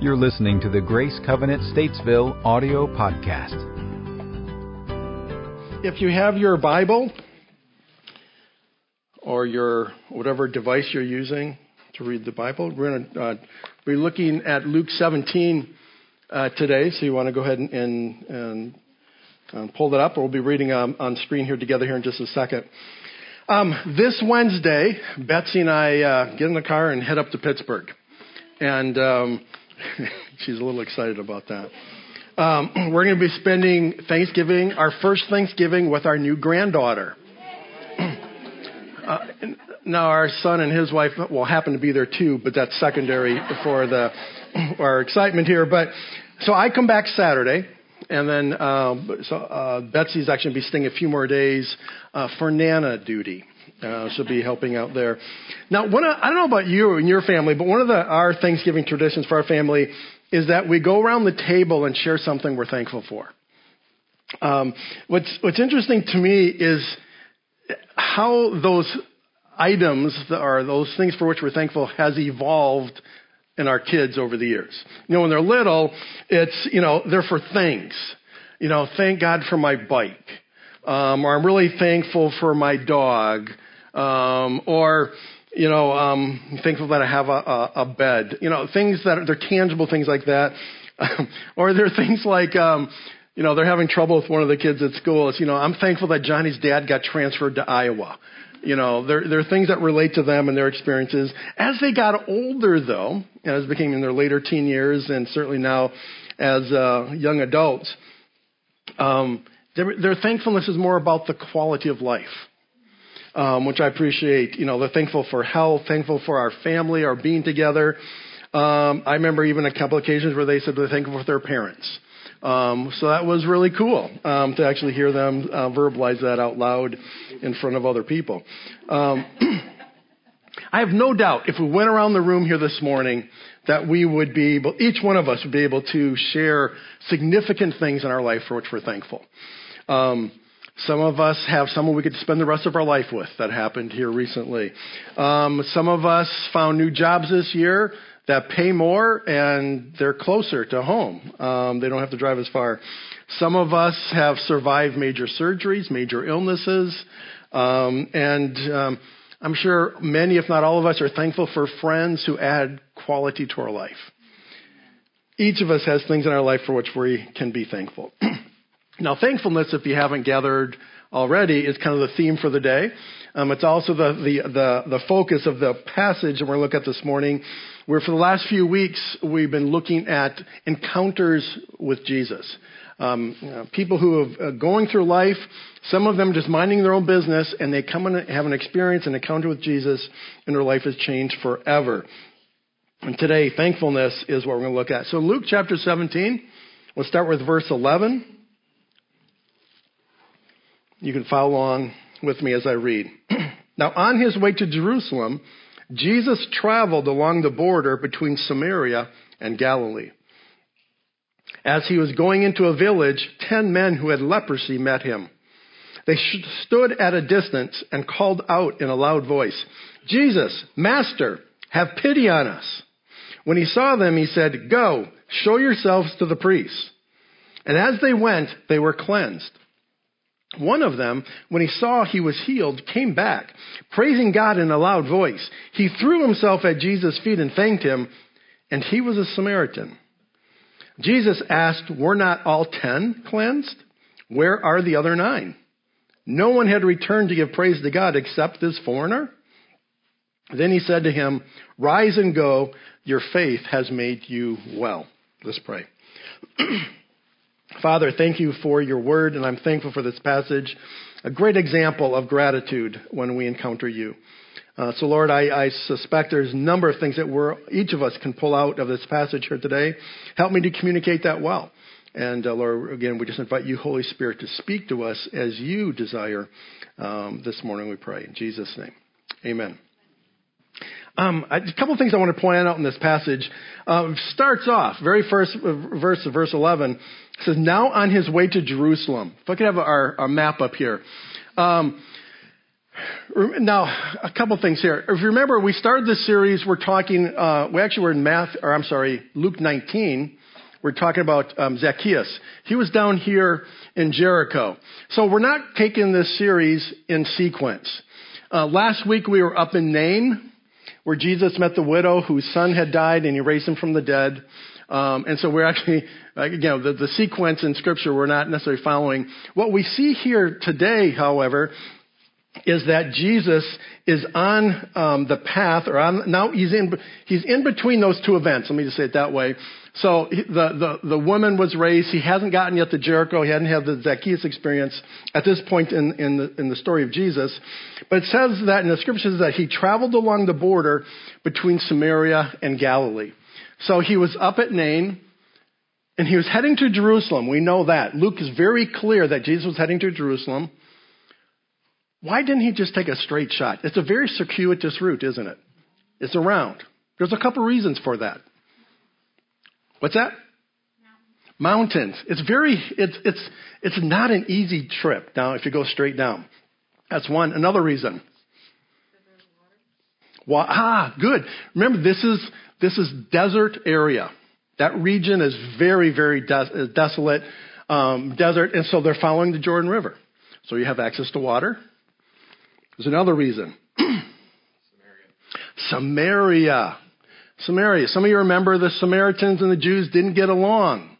You're listening to the Grace Covenant Statesville audio podcast. If you have your Bible or your whatever device you're using to read the Bible, we're going to uh, be looking at Luke 17 uh, today. So you want to go ahead and, and, and um, pull that up. We'll be reading um, on screen here together here in just a second. Um, this Wednesday, Betsy and I uh, get in the car and head up to Pittsburgh, and um, She's a little excited about that. Um, we're going to be spending Thanksgiving, our first Thanksgiving, with our new granddaughter. uh, now, our son and his wife will happen to be there too, but that's secondary for the our excitement here. But so I come back Saturday, and then um, so uh, Betsy's actually going to be staying a few more days uh, for Nana duty. Uh, she'll be helping out there. Now, one of, I don't know about you and your family, but one of the, our Thanksgiving traditions for our family is that we go around the table and share something we're thankful for. Um, what's, what's interesting to me is how those items or those things for which we're thankful has evolved in our kids over the years. You know, when they're little, it's, you know, they're for things. You know, thank God for my bike. Um, or I'm really thankful for my dog um, or you know, um, thankful that I have a, a, a bed. You know, things that are they're tangible things like that, or there are things like. Um, you know, they're having trouble with one of the kids at school. It's, you know, I'm thankful that Johnny's dad got transferred to Iowa. You know, there, there are things that relate to them and their experiences. As they got older, though, and as became in their later teen years, and certainly now as uh, young adults, um, their, their thankfulness is more about the quality of life um, which I appreciate. You know, they're thankful for health, thankful for our family, our being together. Um, I remember even a couple occasions where they said they're thankful for their parents. Um, so that was really cool um, to actually hear them uh, verbalize that out loud in front of other people. Um, I have no doubt if we went around the room here this morning that we would be able, each one of us would be able to share significant things in our life for which we're thankful. Um, some of us have someone we could spend the rest of our life with. That happened here recently. Um, some of us found new jobs this year that pay more and they're closer to home. Um, they don't have to drive as far. Some of us have survived major surgeries, major illnesses, um, and um, I'm sure many, if not all of us, are thankful for friends who add quality to our life. Each of us has things in our life for which we can be thankful. Now, thankfulness, if you haven't gathered already, is kind of the theme for the day. Um, it's also the, the, the, the, focus of the passage that we're going to look at this morning, where for the last few weeks we've been looking at encounters with Jesus. Um, you know, people who are uh, going through life, some of them just minding their own business, and they come and have an experience, an encounter with Jesus, and their life is changed forever. And today, thankfulness is what we're going to look at. So, Luke chapter 17, we'll start with verse 11. You can follow along with me as I read. now, on his way to Jerusalem, Jesus traveled along the border between Samaria and Galilee. As he was going into a village, ten men who had leprosy met him. They stood at a distance and called out in a loud voice, Jesus, Master, have pity on us. When he saw them, he said, Go, show yourselves to the priests. And as they went, they were cleansed. One of them, when he saw he was healed, came back, praising God in a loud voice. He threw himself at Jesus' feet and thanked him, and he was a Samaritan. Jesus asked, Were not all ten cleansed? Where are the other nine? No one had returned to give praise to God except this foreigner. Then he said to him, Rise and go, your faith has made you well. Let's pray. Father, thank you for your word, and I'm thankful for this passage. A great example of gratitude when we encounter you. Uh, so, Lord, I, I, suspect there's a number of things that we're, each of us can pull out of this passage here today. Help me to communicate that well. And, uh, Lord, again, we just invite you, Holy Spirit, to speak to us as you desire um, this morning, we pray. In Jesus' name, amen. Um, a couple of things I want to point out in this passage. Uh, starts off, very first verse of verse 11, says, Now on his way to Jerusalem. If I could have our, our map up here. Um, Now, a couple things here. If you remember, we started this series. We're talking. Uh, we actually were in Math, or I'm sorry, Luke 19. We're talking about um, Zacchaeus. He was down here in Jericho. So we're not taking this series in sequence. Uh, last week we were up in Nain, where Jesus met the widow whose son had died, and he raised him from the dead. Um, and so we're actually, you know, the, the sequence in Scripture we're not necessarily following. What we see here today, however, is that Jesus is on um, the path, or on, now he's in he's in between those two events. Let me just say it that way. So the, the the woman was raised. He hasn't gotten yet to Jericho. He hadn't had the Zacchaeus experience at this point in in the, in the story of Jesus. But it says that in the scriptures that he traveled along the border between Samaria and Galilee. So he was up at Nain. And he was heading to Jerusalem. We know that. Luke is very clear that Jesus was heading to Jerusalem. Why didn't he just take a straight shot? It's a very circuitous route, isn't it? It's around. There's a couple reasons for that. What's that? Mountains. It's very, it's, it's, it's not an easy trip now if you go straight down. That's one. Another reason. Well, ah, good. Remember, this is, this is desert area. That region is very, very des- desolate, um, desert, and so they're following the Jordan River. So you have access to water. There's another reason. Samaria. Samaria. Some of you remember the Samaritans and the Jews didn't get along.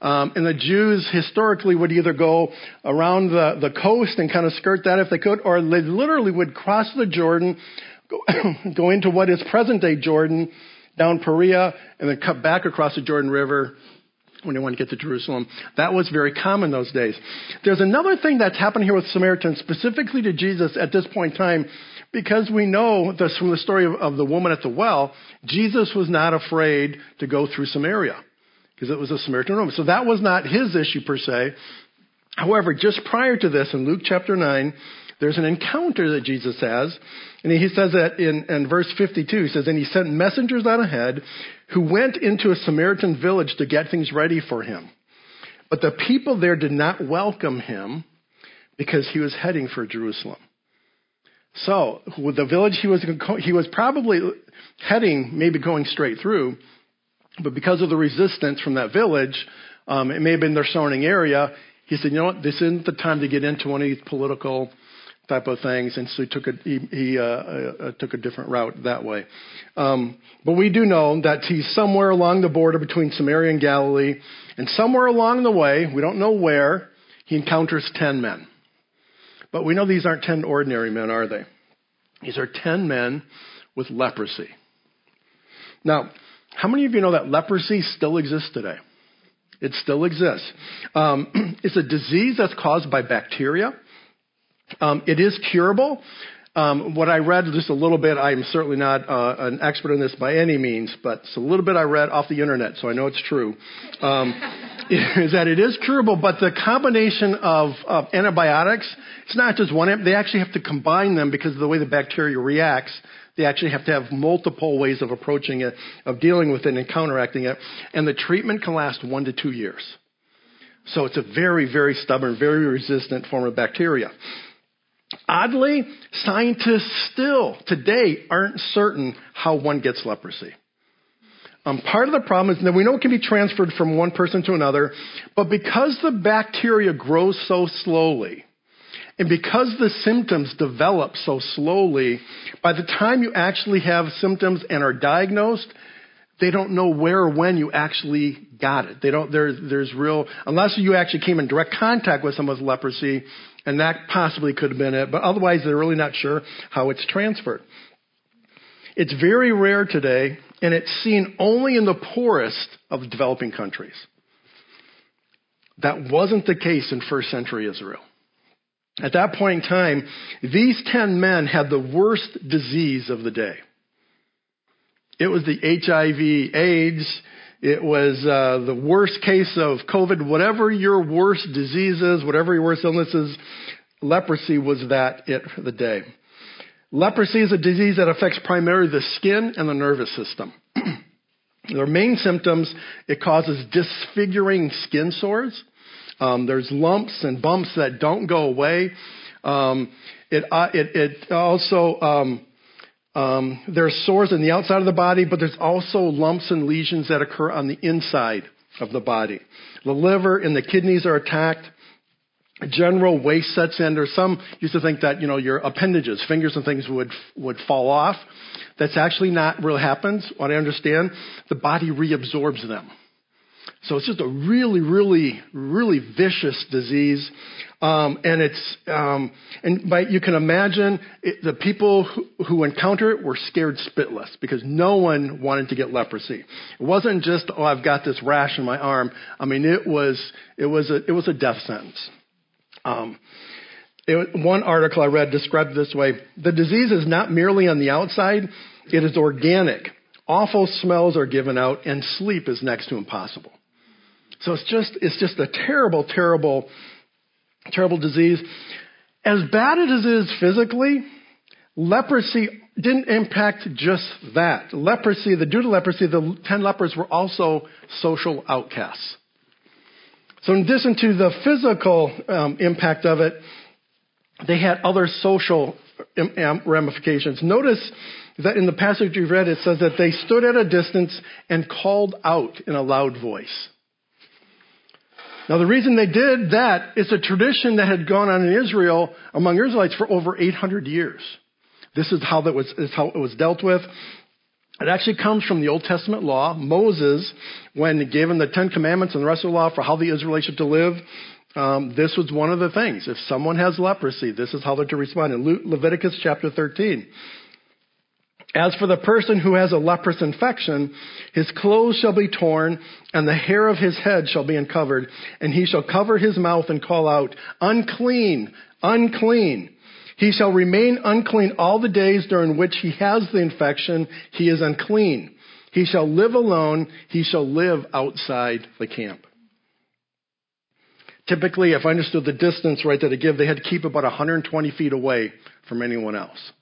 Um, and the Jews historically would either go around the, the coast and kind of skirt that if they could, or they literally would cross the Jordan, go, go into what is present day Jordan, down Perea, and then cut back across the Jordan River when they want to get to Jerusalem. That was very common those days. There's another thing that's happened here with Samaritans, specifically to Jesus at this point in time, because we know this from the story of, of the woman at the well, Jesus was not afraid to go through Samaria because it was a Samaritan woman. So that was not his issue per se. However, just prior to this, in Luke chapter 9, there's an encounter that Jesus has. And he says that in, in verse 52. He says, And he sent messengers on ahead who went into a Samaritan village to get things ready for him. But the people there did not welcome him because he was heading for Jerusalem. So, with the village he was, he was probably heading, maybe going straight through, but because of the resistance from that village, um, it may have been their surrounding area, he said, you know what, this isn't the time to get into one of these political type of things, and so he took a he, he uh, uh, took a different route that way. Um, but we do know that he's somewhere along the border between Samaria and Galilee, and somewhere along the way, we don't know where, he encounters ten men. But we know these aren't ten ordinary men, are they? These are ten men with leprosy. Now, how many of you know that leprosy still exists today? It still exists. Um, it's a disease that's caused by bacteria. Um, it is curable. Um, what I read just a little bit, I'm certainly not uh, an expert in this by any means, but it's a little bit I read off the internet, so I know it's true. Um, is that it is curable, but the combination of, of antibiotics, it's not just one. They actually have to combine them because of the way the bacteria reacts. They actually have to have multiple ways of approaching it, of dealing with it and counteracting it, and the treatment can last one to two years. So it's a very, very stubborn, very resistant form of bacteria. Oddly, scientists still today aren't certain how one gets leprosy. Um, part of the problem is that we know it can be transferred from one person to another, but because the bacteria grows so slowly, and because the symptoms develop so slowly, by the time you actually have symptoms and are diagnosed, they don't know where or when you actually got it. They don't, there's, there's real, unless you actually came in direct contact with someone with leprosy, and that possibly could have been it, but otherwise they're really not sure how it's transferred. It's very rare today, and it's seen only in the poorest of developing countries. That wasn't the case in first century Israel. At that point in time, these 10 men had the worst disease of the day. It was the HIV AIDS. It was uh, the worst case of COVID. Whatever your worst diseases, whatever your worst illnesses, leprosy was that it for the day. Leprosy is a disease that affects primarily the skin and the nervous system. Their main symptoms, it causes disfiguring skin sores. Um, there's lumps and bumps that don't go away. Um, it, uh, it, it also, um, um, there are sores on the outside of the body, but there's also lumps and lesions that occur on the inside of the body. The liver and the kidneys are attacked. General waste sets in. There's some used to think that you know your appendages, fingers and things would would fall off. That's actually not really happens. What I understand, the body reabsorbs them. So it's just a really, really, really vicious disease. Um, and it's, um, and by, you can imagine it, the people who, who encounter it were scared spitless because no one wanted to get leprosy. It wasn't just, oh, I've got this rash in my arm. I mean, it was, it was a, it was a death sentence. Um, it, one article I read described it this way The disease is not merely on the outside, it is organic. Awful smells are given out, and sleep is next to impossible. So it's just, it's just a terrible, terrible, terrible disease. As bad as it is physically, leprosy didn't impact just that. Leprosy, the due to leprosy, the ten lepers were also social outcasts. So in addition to the physical um, impact of it, they had other social ramifications. Notice that in the passage you've read, it says that they stood at a distance and called out in a loud voice. Now, the reason they did that is a tradition that had gone on in Israel among Israelites for over 800 years. This is how that was, is how it was dealt with. It actually comes from the Old Testament law. Moses, when given the Ten Commandments and the rest of the law for how the Israelites should to live, um, this was one of the things. If someone has leprosy, this is how they're to respond. In Le- Leviticus chapter 13, as for the person who has a leprous infection, his clothes shall be torn, and the hair of his head shall be uncovered, and he shall cover his mouth and call out, Unclean, unclean. He shall remain unclean all the days during which he has the infection. He is unclean. He shall live alone. He shall live outside the camp. Typically, if I understood the distance right that they give, they had to keep about 120 feet away from anyone else.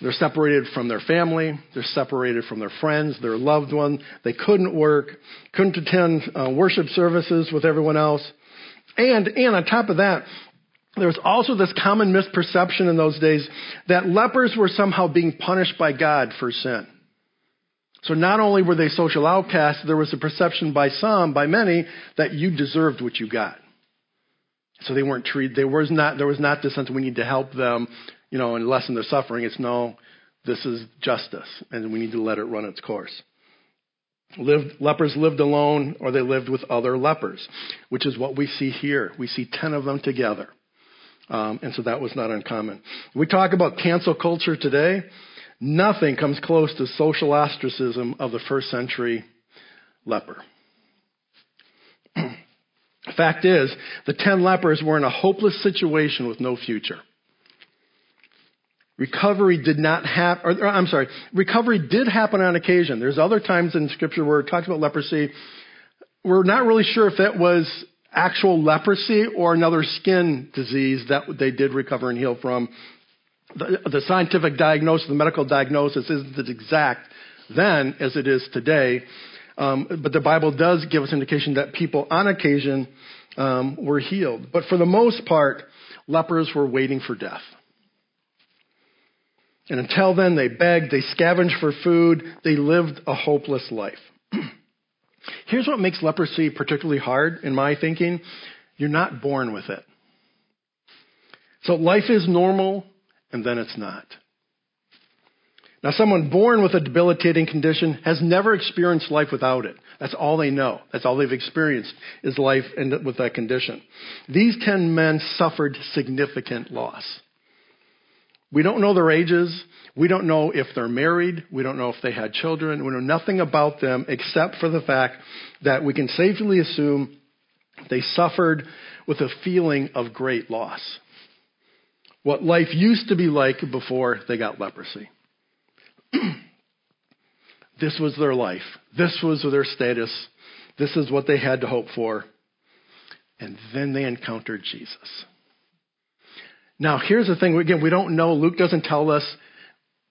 They're separated from their family. They're separated from their friends, their loved one. They couldn't work, couldn't attend uh, worship services with everyone else. And, and on top of that, there was also this common misperception in those days that lepers were somehow being punished by God for sin. So not only were they social outcasts, there was a perception by some, by many, that you deserved what you got. So they weren't treated, there was not, there was not this sense we need to help them you know, and lessen their suffering. It's no, this is justice, and we need to let it run its course. Lived, lepers lived alone, or they lived with other lepers, which is what we see here. We see ten of them together. Um, and so that was not uncommon. We talk about cancel culture today. Nothing comes close to social ostracism of the first century leper. Fact is, the ten lepers were in a hopeless situation with no future. Recovery did not happen, or, I'm sorry, recovery did happen on occasion. There's other times in Scripture where it talks about leprosy. We're not really sure if that was actual leprosy or another skin disease that they did recover and heal from. The, the scientific diagnosis, the medical diagnosis isn't as exact then as it is today. Um, but the Bible does give us indication that people on occasion um, were healed. But for the most part, lepers were waiting for death. And until then, they begged, they scavenged for food, they lived a hopeless life. Here's what makes leprosy particularly hard, in my thinking you're not born with it. So life is normal, and then it's not. Now, someone born with a debilitating condition has never experienced life without it. That's all they know. That's all they've experienced is life with that condition. These ten men suffered significant loss. We don't know their ages. We don't know if they're married. We don't know if they had children. We know nothing about them except for the fact that we can safely assume they suffered with a feeling of great loss. What life used to be like before they got leprosy. this was their life. This was their status. This is what they had to hope for. And then they encountered Jesus. Now, here's the thing. Again, we don't know. Luke doesn't tell us.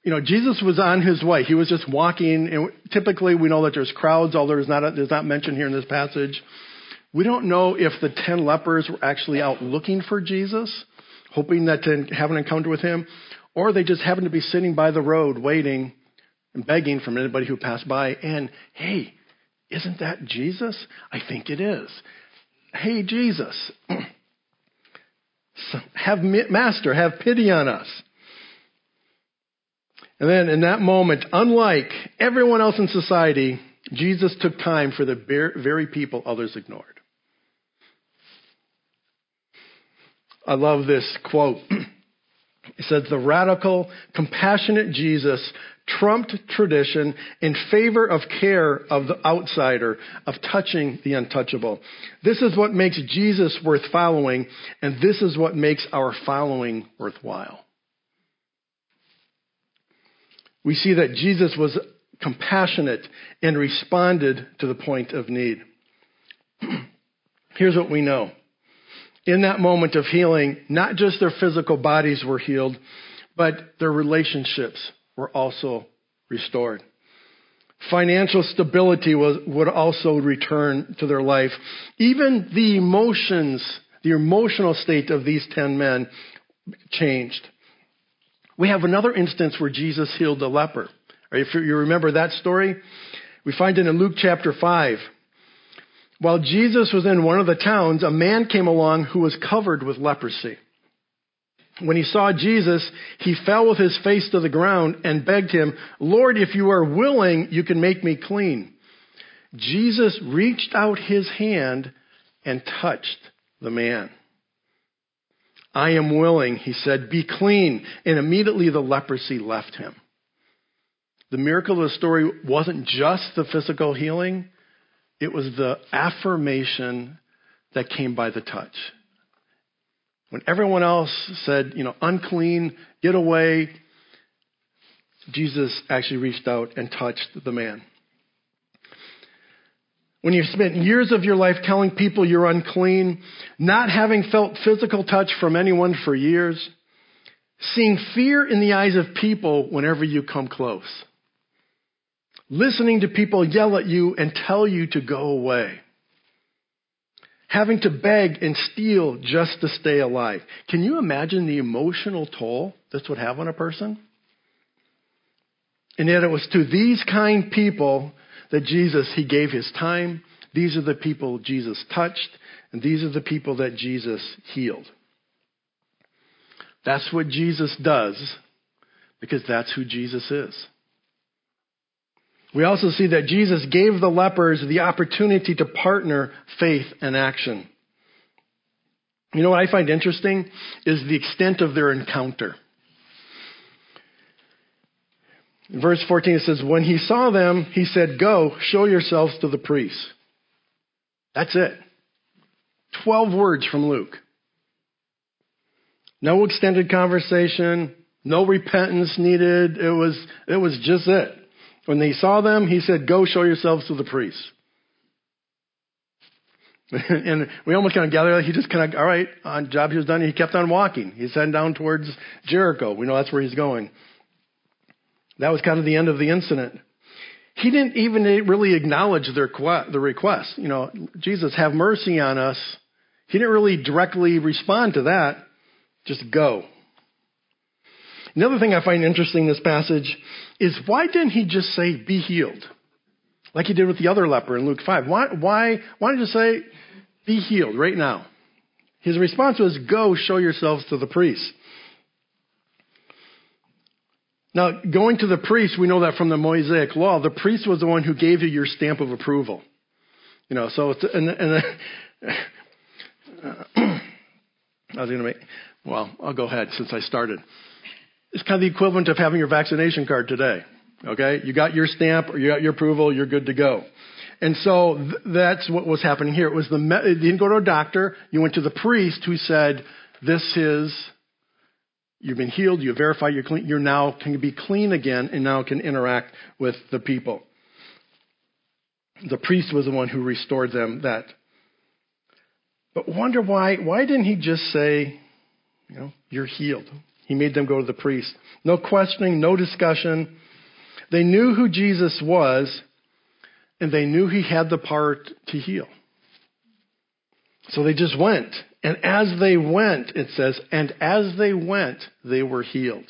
You know, Jesus was on his way. He was just walking. And typically, we know that there's crowds, although there's not, there's not mentioned here in this passage. We don't know if the ten lepers were actually out looking for Jesus hoping that to have an encounter with him, or they just happened to be sitting by the road waiting and begging from anybody who passed by. And hey, isn't that Jesus? I think it is. Hey, Jesus, have master, have pity on us. And then in that moment, unlike everyone else in society, Jesus took time for the very people others ignored. I love this quote. It says, The radical, compassionate Jesus trumped tradition in favor of care of the outsider, of touching the untouchable. This is what makes Jesus worth following, and this is what makes our following worthwhile. We see that Jesus was compassionate and responded to the point of need. Here's what we know. In that moment of healing, not just their physical bodies were healed, but their relationships were also restored. Financial stability was, would also return to their life. Even the emotions, the emotional state of these ten men changed. We have another instance where Jesus healed a leper. If you remember that story, we find it in Luke chapter 5. While Jesus was in one of the towns, a man came along who was covered with leprosy. When he saw Jesus, he fell with his face to the ground and begged him, Lord, if you are willing, you can make me clean. Jesus reached out his hand and touched the man. I am willing, he said, be clean. And immediately the leprosy left him. The miracle of the story wasn't just the physical healing, it was the affirmation that came by the touch. When everyone else said, you know, unclean, get away, Jesus actually reached out and touched the man. When you've spent years of your life telling people you're unclean, not having felt physical touch from anyone for years, seeing fear in the eyes of people whenever you come close, listening to people yell at you and tell you to go away, having to beg and steal just to stay alive. Can you imagine the emotional toll this would have on a person? And yet it was to these kind people that Jesus, he gave his time. These are the people Jesus touched, and these are the people that Jesus healed. That's what Jesus does because that's who Jesus is. We also see that Jesus gave the lepers the opportunity to partner faith and action. You know what I find interesting is the extent of their encounter. In verse 14, it says, When he saw them, he said, Go, show yourselves to the priests. That's it. Twelve words from Luke. No extended conversation, no repentance needed. It was, it was just it. When he saw them, he said, Go show yourselves to the priests. and we almost kind of gathered, he just kind of, all right, on job he was done, he kept on walking. He's heading down towards Jericho. We know that's where he's going. That was kind of the end of the incident. He didn't even really acknowledge their the request. You know, Jesus, have mercy on us. He didn't really directly respond to that. Just go. Another thing I find interesting in this passage is why didn't he just say, be healed? Like he did with the other leper in Luke 5. Why, why, why did he say, be healed right now? His response was, go show yourselves to the priest. Now, going to the priest, we know that from the Mosaic law, the priest was the one who gave you your stamp of approval. You know, so it's, and, and uh, I was going to make, well, I'll go ahead since I started. It's kind of the equivalent of having your vaccination card today. Okay? You got your stamp or you got your approval, you're good to go. And so th- that's what was happening here. It was the, me- you didn't go to a doctor, you went to the priest who said, this is You've been healed. You verify you're clean. You're now can be clean again and now can interact with the people. The priest was the one who restored them that. But wonder why, why didn't he just say, you know, you're healed? He made them go to the priest. No questioning, no discussion. They knew who Jesus was, and they knew he had the power to heal. So they just went And as they went, it says, and as they went, they were healed.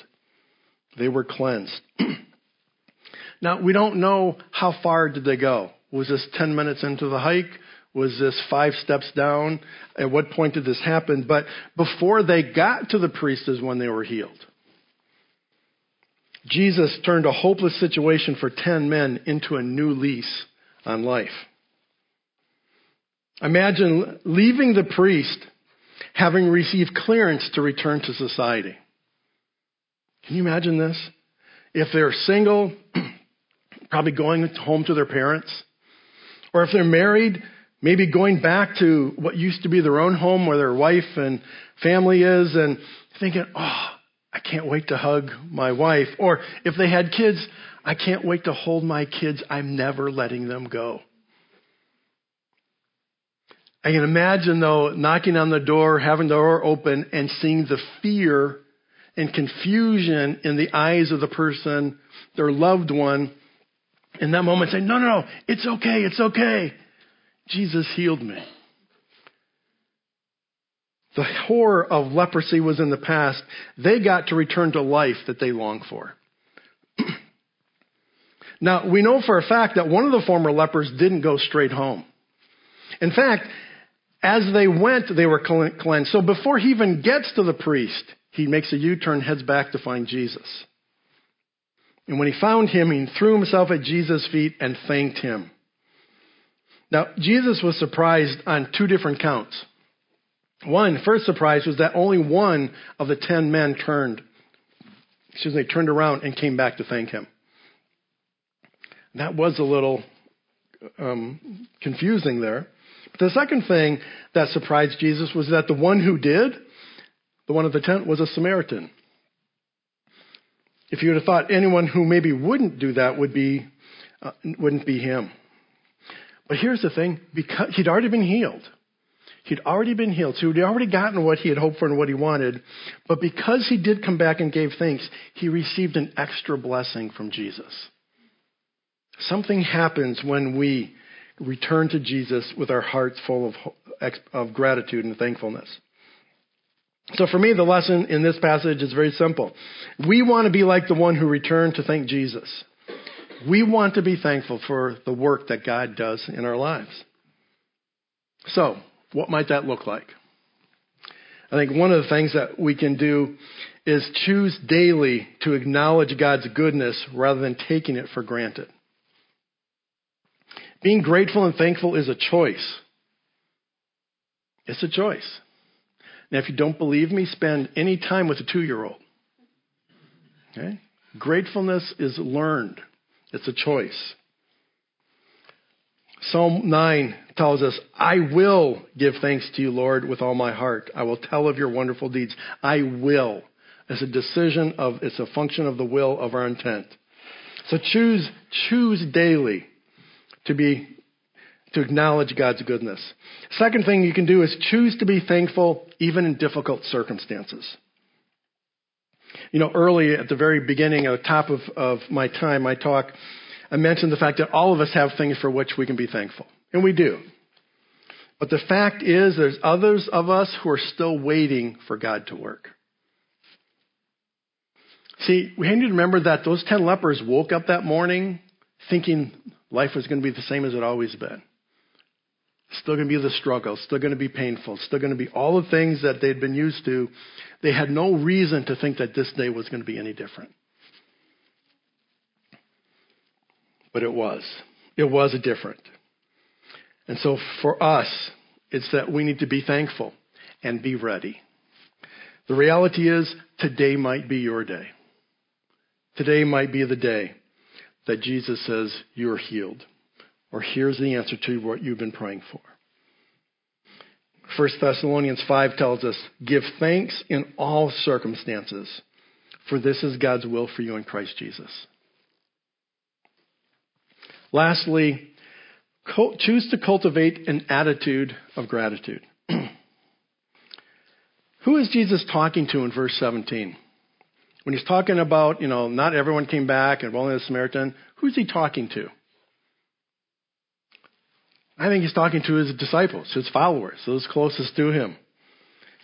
They were cleansed. now, we don't know how far did they go. Was this 10 minutes into the hike? Was this five steps down? At what point did this happen? But before they got to the priest is when they were healed. Jesus turned a hopeless situation for 10 men into a new lease on life. Imagine leaving the priest having received clearance to return to society. Can you imagine this? If they're single, probably going home to their parents. Or if they're married, maybe going back to what used to be their own home where their wife and family is and thinking, oh, I can't wait to hug my wife. Or if they had kids, I can't wait to hold my kids. I'm never letting them go. I can imagine, though, knocking on the door, having the door open, and seeing the fear and confusion in the eyes of the person, their loved one, in that moment saying, No, no, no, it's okay, it's okay. Jesus healed me. The horror of leprosy was in the past. They got to return to life that they longed for. now, we know for a fact that one of the former lepers didn't go straight home. In fact, as they went, they were cleansed. So before he even gets to the priest, he makes a U turn, heads back to find Jesus. And when he found him, he threw himself at Jesus' feet and thanked him. Now, Jesus was surprised on two different counts. One, first surprise was that only one of the ten men turned, excuse me, turned around and came back to thank him. That was a little um, confusing there. But the second thing that surprised Jesus was that the one who did, the one of the ten, was a Samaritan. If you would have thought anyone who maybe wouldn't do that would be, uh, wouldn't be him. But here's the thing, because he'd already been healed. He'd already been healed. So he'd already gotten what he had hoped for and what he wanted. But because he did come back and gave thanks, he received an extra blessing from Jesus. Something happens when we return to Jesus with our hearts full of, of gratitude and thankfulness. So for me, the lesson in this passage is very simple. We want to be like the one who returned to thank Jesus. We want to be thankful for the work that God does in our lives. So, what might that look like? I think one of the things that we can do is choose daily to acknowledge God's goodness rather than taking it for granted. Being grateful and thankful is a choice. It's a choice. Now, if you don't believe me, spend any time with a two year old. Okay? Gratefulness is learned, it's a choice. Psalm 9 tells us, I will give thanks to you, Lord, with all my heart. I will tell of your wonderful deeds. I will. It's a decision of, it's a function of the will of our intent. So choose, choose daily to be, to acknowledge God's goodness. Second thing you can do is choose to be thankful even in difficult circumstances. You know, early at the very beginning, at the top of, of my time, my talk, I mentioned the fact that all of us have things for which we can be thankful. And we do. But the fact is, there's others of us who are still waiting for God to work. See, we need to remember that those 10 lepers woke up that morning thinking life was going to be the same as it always been. Still going to be the struggle, still going to be painful, still going to be all the things that they'd been used to. They had no reason to think that this day was going to be any different. But it was. It was different. And so for us, it's that we need to be thankful and be ready. The reality is, today might be your day. Today might be the day that Jesus says, You're healed. Or here's the answer to what you've been praying for. 1 Thessalonians 5 tells us, Give thanks in all circumstances, for this is God's will for you in Christ Jesus. Lastly, choose to cultivate an attitude of gratitude. Who is Jesus talking to in verse 17? When he's talking about, you know, not everyone came back and only the Samaritan, who's he talking to? I think he's talking to his disciples, his followers, those closest to him.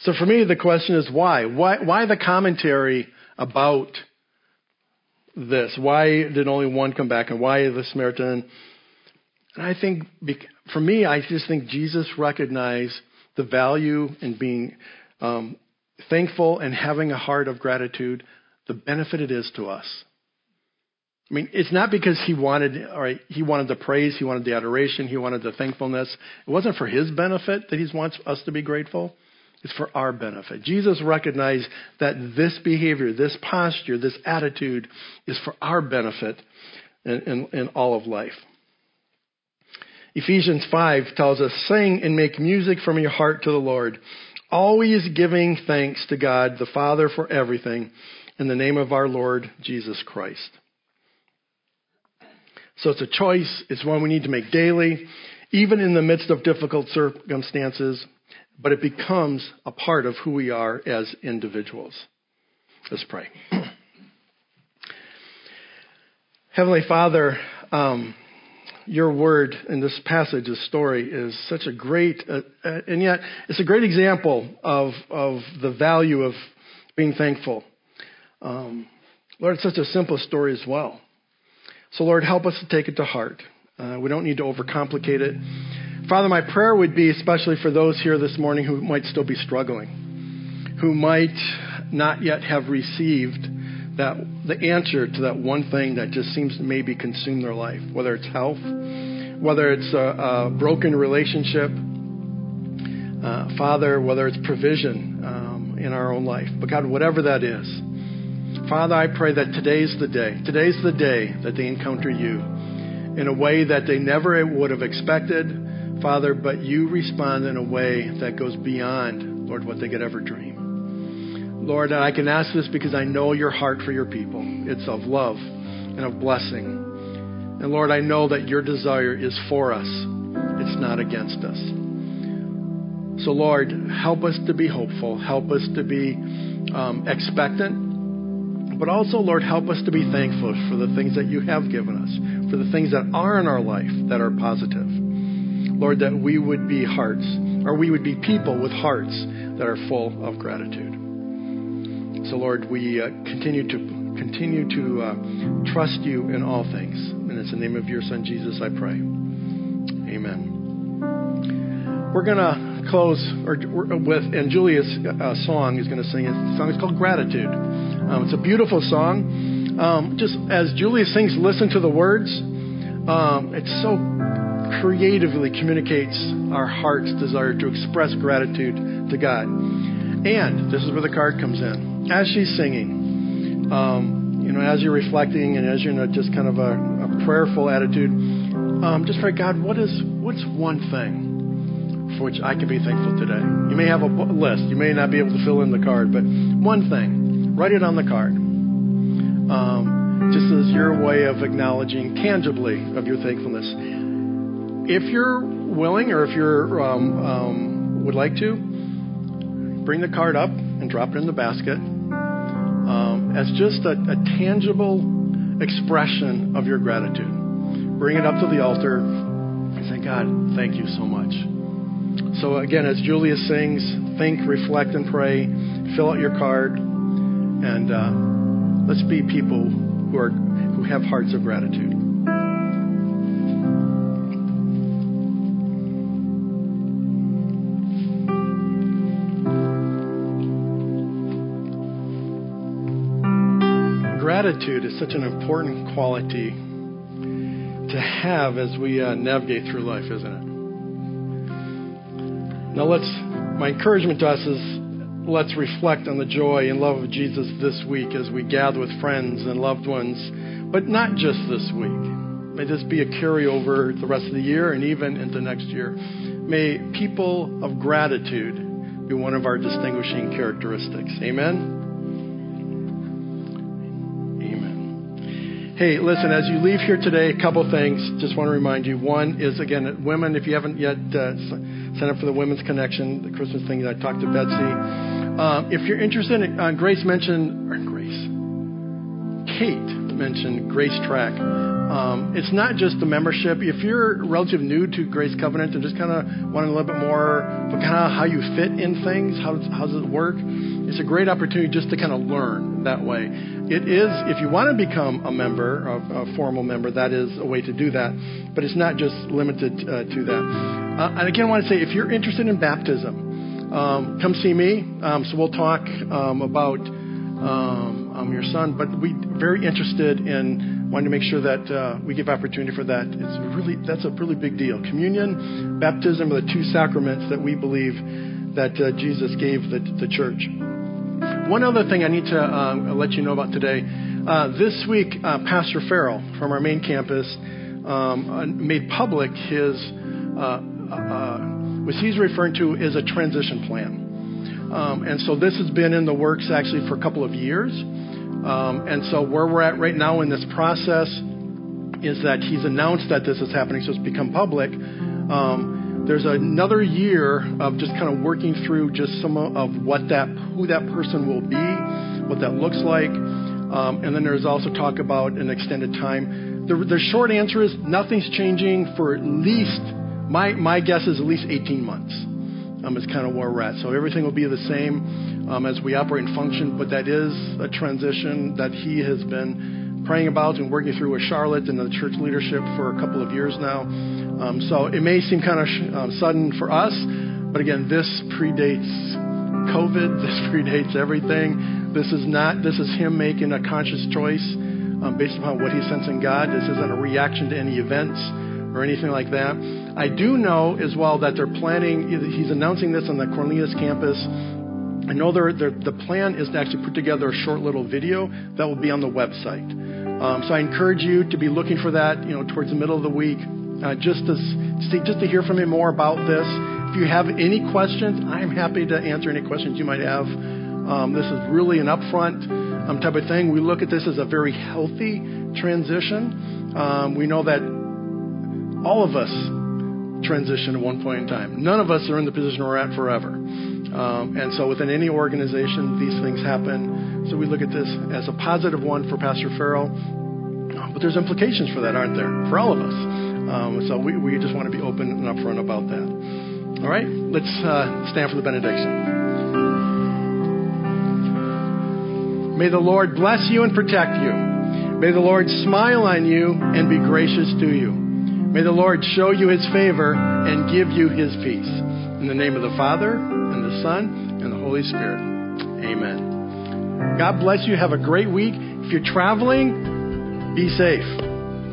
So for me, the question is why? Why, why the commentary about this? Why did only one come back and why the Samaritan? And I think, for me, I just think Jesus recognized the value in being um, thankful and having a heart of gratitude, the benefit it is to us. I mean, it's not because he wanted, all right, he wanted the praise, he wanted the adoration, he wanted the thankfulness. It wasn't for his benefit that he wants us to be grateful. It's for our benefit. Jesus recognized that this behavior, this posture, this attitude is for our benefit in, in, in all of life. Ephesians 5 tells us, Sing and make music from your heart to the Lord, always giving thanks to God the Father for everything in the name of our Lord Jesus Christ. So it's a choice. It's one we need to make daily, even in the midst of difficult circumstances, but it becomes a part of who we are as individuals. Let's pray. Heavenly Father, um, your word in this passage, this story, is such a great, uh, uh, and yet it's a great example of, of the value of being thankful. Um, Lord, it's such a simple story as well. So, Lord, help us to take it to heart. Uh, we don't need to overcomplicate it. Father, my prayer would be, especially for those here this morning who might still be struggling, who might not yet have received that the answer to that one thing that just seems to maybe consume their life, whether it's health, whether it's a, a broken relationship, uh, Father, whether it's provision um, in our own life. But God, whatever that is, Father, I pray that today's the day. Today's the day that they encounter you in a way that they never would have expected, Father, but you respond in a way that goes beyond, Lord, what they could ever dream. Lord, I can ask this because I know your heart for your people. It's of love and of blessing. And Lord, I know that your desire is for us, it's not against us. So, Lord, help us to be hopeful. Help us to be um, expectant but also, Lord, help us to be thankful for the things that you have given us, for the things that are in our life that are positive. Lord, that we would be hearts, or we would be people with hearts that are full of gratitude. So, Lord, we uh, continue to continue to uh, trust you in all things. And it's the name of your Son Jesus I pray. Amen. We're gonna close or, with, and Julia's uh, song is going to sing. The song is called Gratitude. Um, it's a beautiful song. Um, just as Julia sings, listen to the words. Um, it so creatively communicates our heart's desire to express gratitude to God. And this is where the card comes in. As she's singing, um, you know, as you're reflecting and as you're in a, just kind of a, a prayerful attitude, um, just pray, God, what is what's one thing for which I can be thankful today? You may have a list. You may not be able to fill in the card, but one thing Write it on the card. Um, just as your way of acknowledging tangibly of your thankfulness. If you're willing or if you're um, um, would like to, bring the card up and drop it in the basket um, as just a, a tangible expression of your gratitude. Bring it up to the altar and say, God, thank you so much. So, again, as Julia sings, think, reflect, and pray. Fill out your card. And uh, let's be people who are who have hearts of gratitude. Gratitude is such an important quality to have as we uh, navigate through life, isn't it? Now, let's. My encouragement to us is let's reflect on the joy and love of Jesus this week as we gather with friends and loved ones, but not just this week. May this be a carryover the rest of the year and even into next year. May people of gratitude be one of our distinguishing characteristics. Amen. Amen. Hey, listen, as you leave here today, a couple things. Just want to remind you. One is, again, women, if you haven't yet uh, up for the Women's Connection, the Christmas thing that I talked to Betsy, um, if you're interested, uh, Grace mentioned, or Grace, Kate mentioned Grace Track. Um, it's not just the membership. If you're relatively new to Grace Covenant and just kind of wanting a little bit more, but kind of how you fit in things, how, how does it work? It's a great opportunity just to kind of learn that way. It is, if you want to become a member, a, a formal member, that is a way to do that. But it's not just limited uh, to that. Uh, and again, I want to say, if you're interested in baptism, um, come see me. Um, so we'll talk um, about um, um, your son. But we very interested in wanting to make sure that uh, we give opportunity for that. It's really that's a really big deal. Communion, baptism are the two sacraments that we believe that uh, Jesus gave the, the church. One other thing I need to uh, let you know about today. Uh, this week, uh, Pastor Farrell from our main campus um, uh, made public his what he's referring to is a transition plan. Um, and so this has been in the works actually for a couple of years. Um, and so where we're at right now in this process is that he's announced that this is happening, so it's become public. Um, there's another year of just kind of working through just some of what that, who that person will be, what that looks like, um, and then there's also talk about an extended time. The, the short answer is nothing's changing for at least my my guess is at least 18 months um, is kind of where we're at. So everything will be the same um, as we operate and function, but that is a transition that he has been praying about and working through with Charlotte and the church leadership for a couple of years now. Um, so it may seem kind of sh- um, sudden for us, but again, this predates COVID. This predates everything. This is not. This is him making a conscious choice um, based upon what he sensing God. This isn't a reaction to any events or anything like that. I do know as well that they're planning, he's announcing this on the Cornelius campus. I know they're, they're, the plan is to actually put together a short little video that will be on the website. Um, so I encourage you to be looking for that, you know, towards the middle of the week, uh, just to see, just to hear from him more about this. If you have any questions, I'm happy to answer any questions you might have. Um, this is really an upfront um, type of thing. We look at this as a very healthy transition. Um, we know that all of us transition at one point in time. None of us are in the position we're at forever. Um, and so within any organization, these things happen. So we look at this as a positive one for Pastor Farrell. But there's implications for that, aren't there? For all of us. Um, so we, we just want to be open and upfront about that. All right, let's uh, stand for the benediction. May the Lord bless you and protect you. May the Lord smile on you and be gracious to you. May the Lord show you his favor and give you his peace. In the name of the Father, Son, and the Holy Spirit. Amen. God bless you. Have a great week. If you're traveling, be safe.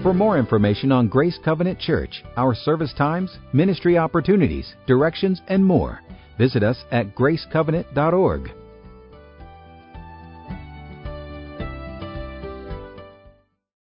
For more information on Grace Covenant Church, our service times, ministry opportunities, directions, and more, visit us at gracecovenant.org.